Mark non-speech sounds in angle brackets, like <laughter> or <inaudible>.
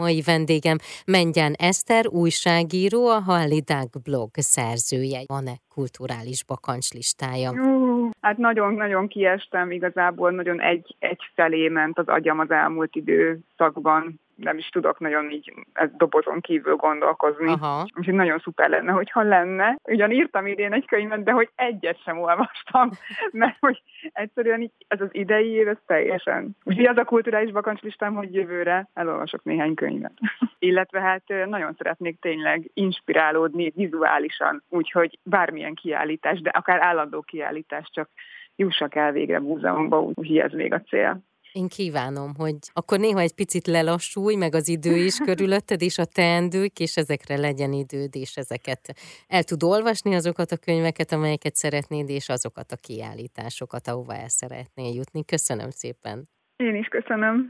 Mai vendégem Mengyán Eszter, újságíró, a Hallidag blog szerzője. Van-e kulturális bakancslistája? Hát nagyon-nagyon kiestem, igazából nagyon egy, egy felé ment az agyam az elmúlt időszakban nem is tudok nagyon így ez dobozon kívül gondolkozni. Aha. Úgyhogy nagyon szuper lenne, hogyha lenne. Ugyan írtam idén egy könyvet, de hogy egyet sem olvastam, <laughs> mert hogy egyszerűen így, ez az idei év, ez teljesen. Úgyhogy az a kulturális bakancslistám, hogy jövőre elolvasok néhány könyvet. <laughs> Illetve hát nagyon szeretnék tényleg inspirálódni vizuálisan, úgyhogy bármilyen kiállítás, de akár állandó kiállítás, csak jussak el végre múzeumba, úgyhogy ez még a cél. Én kívánom, hogy akkor néha egy picit lelassulj, meg az idő is körülötted, és a teendők, és ezekre legyen időd, és ezeket el tud olvasni azokat a könyveket, amelyeket szeretnéd, és azokat a kiállításokat, ahova el szeretnél jutni. Köszönöm szépen! Én is köszönöm.